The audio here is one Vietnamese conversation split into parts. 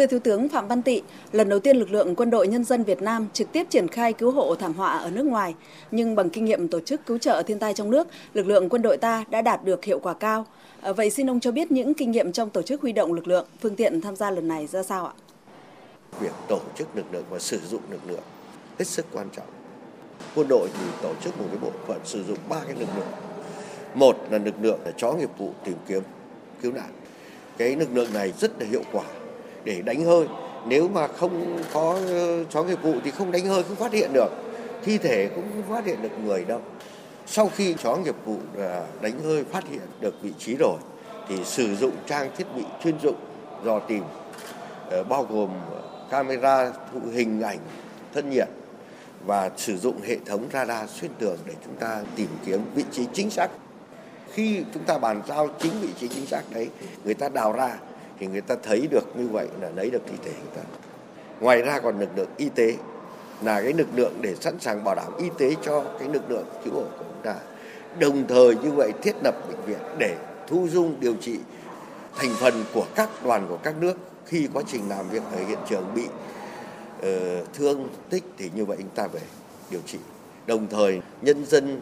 Thưa Thiếu tướng Phạm Văn Tị, lần đầu tiên lực lượng quân đội nhân dân Việt Nam trực tiếp triển khai cứu hộ thảm họa ở nước ngoài, nhưng bằng kinh nghiệm tổ chức cứu trợ thiên tai trong nước, lực lượng quân đội ta đã đạt được hiệu quả cao. À, vậy xin ông cho biết những kinh nghiệm trong tổ chức huy động lực lượng, phương tiện tham gia lần này ra sao ạ? Việc tổ chức lực lượng và sử dụng lực lượng hết sức quan trọng. Quân đội thì tổ chức một cái bộ phận sử dụng ba cái lực lượng. Một là lực lượng là chó nghiệp vụ tìm kiếm cứu nạn. Cái lực lượng này rất là hiệu quả để đánh hơi. Nếu mà không có ờ, chó nghiệp vụ thì không đánh hơi, không phát hiện được. Thi thể cũng không phát hiện được người đâu. Sau khi chó nghiệp vụ ờ, đánh hơi phát hiện được vị trí rồi, thì sử dụng trang thiết bị chuyên dụng dò tìm ờ, bao gồm camera, thụ hình ảnh, thân nhiệt và sử dụng hệ thống radar xuyên tường để chúng ta tìm kiếm vị trí chính xác. Khi chúng ta bàn giao chính vị trí chính xác đấy, người ta đào ra thì người ta thấy được như vậy là lấy được thi thể người ta. Ngoài ra còn lực lượng y tế là cái lực lượng để sẵn sàng bảo đảm y tế cho cái lực lượng cứu hộ của chúng ta. Đồng thời như vậy thiết lập bệnh viện để thu dung điều trị thành phần của các đoàn của các nước khi quá trình làm việc ở hiện trường bị uh, thương tích thì như vậy chúng ta về điều trị. Đồng thời nhân dân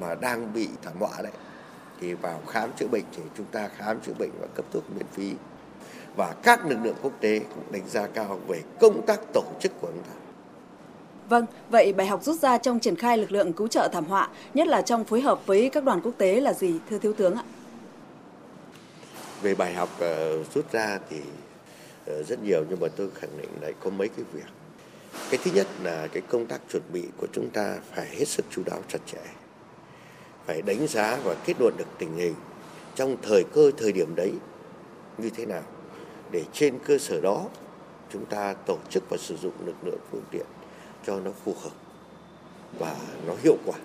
mà đang bị thảm họa đấy thì vào khám chữa bệnh thì chúng ta khám chữa bệnh và cấp thuốc miễn phí và các lực lượng quốc tế cũng đánh giá cao về công tác tổ chức của chúng ta. Vâng, vậy bài học rút ra trong triển khai lực lượng cứu trợ thảm họa, nhất là trong phối hợp với các đoàn quốc tế là gì, thưa Thiếu tướng ạ? Về bài học uh, rút ra thì uh, rất nhiều nhưng mà tôi khẳng định lại có mấy cái việc. Cái thứ nhất là cái công tác chuẩn bị của chúng ta phải hết sức chú đáo chặt chẽ. Phải đánh giá và kết luận được tình hình trong thời cơ thời điểm đấy như thế nào để trên cơ sở đó chúng ta tổ chức và sử dụng lực lượng phương tiện cho nó phù hợp và nó hiệu quả.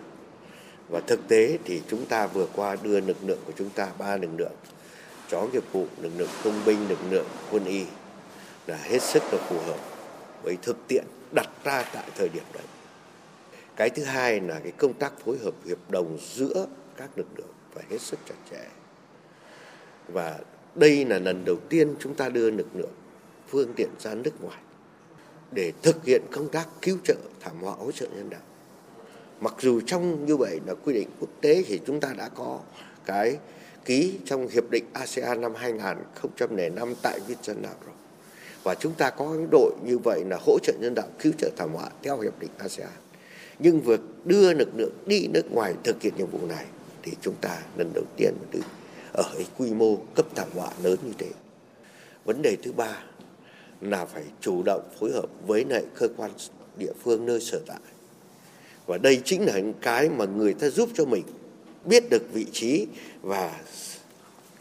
Và thực tế thì chúng ta vừa qua đưa lực lượng của chúng ta, ba lực lượng, chó nghiệp vụ, lực lượng công binh, lực lượng quân y là hết sức là phù hợp với thực tiễn đặt ra tại thời điểm đấy. Cái thứ hai là cái công tác phối hợp, hiệp đồng giữa các lực lượng phải hết sức chặt chẽ. Và đây là lần đầu tiên chúng ta đưa lực lượng, phương tiện ra nước ngoài để thực hiện công tác cứu trợ, thảm họa hỗ trợ nhân đạo. Mặc dù trong như vậy là quy định quốc tế thì chúng ta đã có cái ký trong hiệp định ASEAN năm 2005 tại Việt Nam rồi. Và chúng ta có đội như vậy là hỗ trợ nhân đạo cứu trợ thảm họa theo hiệp định ASEAN. Nhưng việc đưa lực lượng đi nước ngoài thực hiện nhiệm vụ này thì chúng ta lần đầu tiên đưa ở cái quy mô cấp thảm họa lớn như thế. Vấn đề thứ ba là phải chủ động phối hợp với lại cơ quan địa phương nơi sở tại. Và đây chính là những cái mà người ta giúp cho mình biết được vị trí và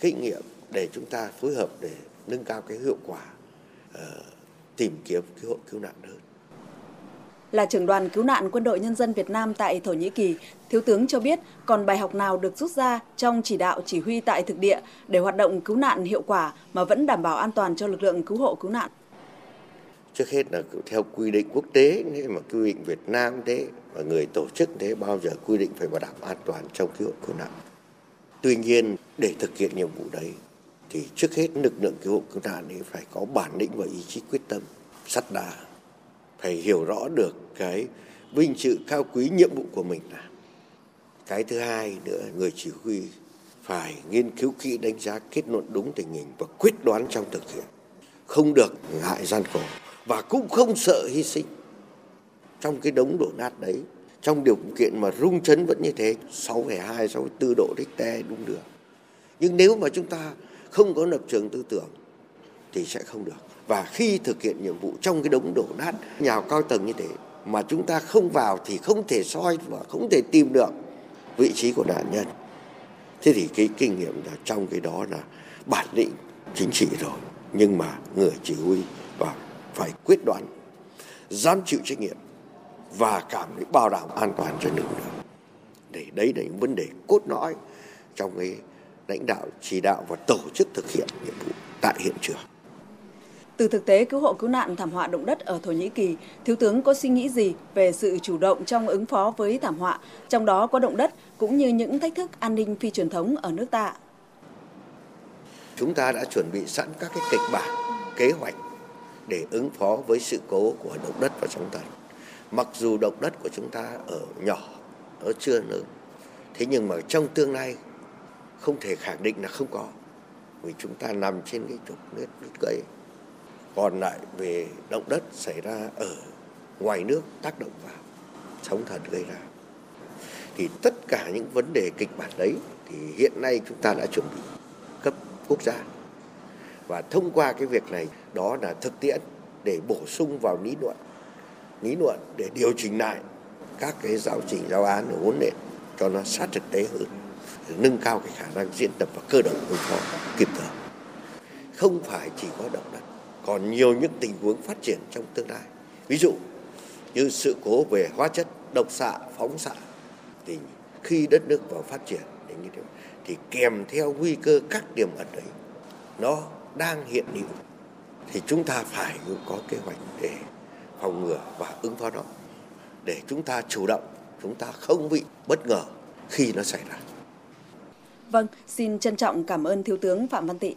kinh nghiệm để chúng ta phối hợp để nâng cao cái hiệu quả uh, tìm kiếm cứu hộ cứu nạn hơn là trưởng đoàn cứu nạn quân đội nhân dân Việt Nam tại Thổ Nhĩ Kỳ, Thiếu tướng cho biết còn bài học nào được rút ra trong chỉ đạo chỉ huy tại thực địa để hoạt động cứu nạn hiệu quả mà vẫn đảm bảo an toàn cho lực lượng cứu hộ cứu nạn? Trước hết là theo quy định quốc tế, nếu mà quy định Việt Nam thế và người tổ chức thế bao giờ quy định phải bảo đảm an toàn trong cứu hộ cứu nạn. Tuy nhiên để thực hiện nhiệm vụ đấy thì trước hết lực lượng cứu hộ cứu nạn ấy phải có bản lĩnh và ý chí quyết tâm sắt đá phải hiểu rõ được cái vinh dự cao quý nhiệm vụ của mình là. Cái thứ hai nữa người chỉ huy phải nghiên cứu kỹ đánh giá kết luận đúng tình hình và quyết đoán trong thực hiện. Không được ngại gian khổ và cũng không sợ hy sinh. Trong cái đống đổ nát đấy trong điều kiện mà rung chấn vẫn như thế 6,2 6,4 độ Richter đúng được. Nhưng nếu mà chúng ta không có lập trường tư tưởng thì sẽ không được và khi thực hiện nhiệm vụ trong cái đống đổ nát, nhà cao tầng như thế, mà chúng ta không vào thì không thể soi và không thể tìm được vị trí của nạn nhân. Thế thì cái kinh nghiệm là trong cái đó là bản lĩnh chính trị rồi, nhưng mà người chỉ huy và phải quyết đoán, dám chịu trách nhiệm và cảm thấy bảo đảm an toàn cho lực lượng. Để đấy là những vấn đề cốt lõi trong cái lãnh đạo, chỉ đạo và tổ chức thực hiện nhiệm vụ tại hiện trường từ thực tế cứu hộ cứu nạn thảm họa động đất ở Thổ Nhĩ Kỳ, Thiếu tướng có suy nghĩ gì về sự chủ động trong ứng phó với thảm họa, trong đó có động đất cũng như những thách thức an ninh phi truyền thống ở nước ta? Chúng ta đã chuẩn bị sẵn các cái kịch bản, kế hoạch để ứng phó với sự cố của động đất và sóng thần. Mặc dù động đất của chúng ta ở nhỏ, ở chưa lớn, thế nhưng mà trong tương lai không thể khẳng định là không có vì chúng ta nằm trên cái trục nước đất gãy còn lại về động đất xảy ra ở ngoài nước tác động vào, sóng thần gây ra. Thì tất cả những vấn đề kịch bản đấy thì hiện nay chúng ta đã chuẩn bị cấp quốc gia. Và thông qua cái việc này, đó là thực tiễn để bổ sung vào lý luận lý luận để điều chỉnh lại các cái giáo trình, giáo án ở vốn nền cho nó sát thực tế hơn, nâng cao cái khả năng diễn tập và cơ động ứng phó kịp thời. Không phải chỉ có động đất còn nhiều những tình huống phát triển trong tương lai. Ví dụ như sự cố về hóa chất độc xạ phóng xạ thì khi đất nước vào phát triển thì như thế thì kèm theo nguy cơ các điểm ẩn đấy nó đang hiện hữu. Thì chúng ta phải có kế hoạch để phòng ngừa và ứng phó nó để chúng ta chủ động chúng ta không bị bất ngờ khi nó xảy ra. Vâng, xin trân trọng cảm ơn Thiếu tướng Phạm Văn Tị.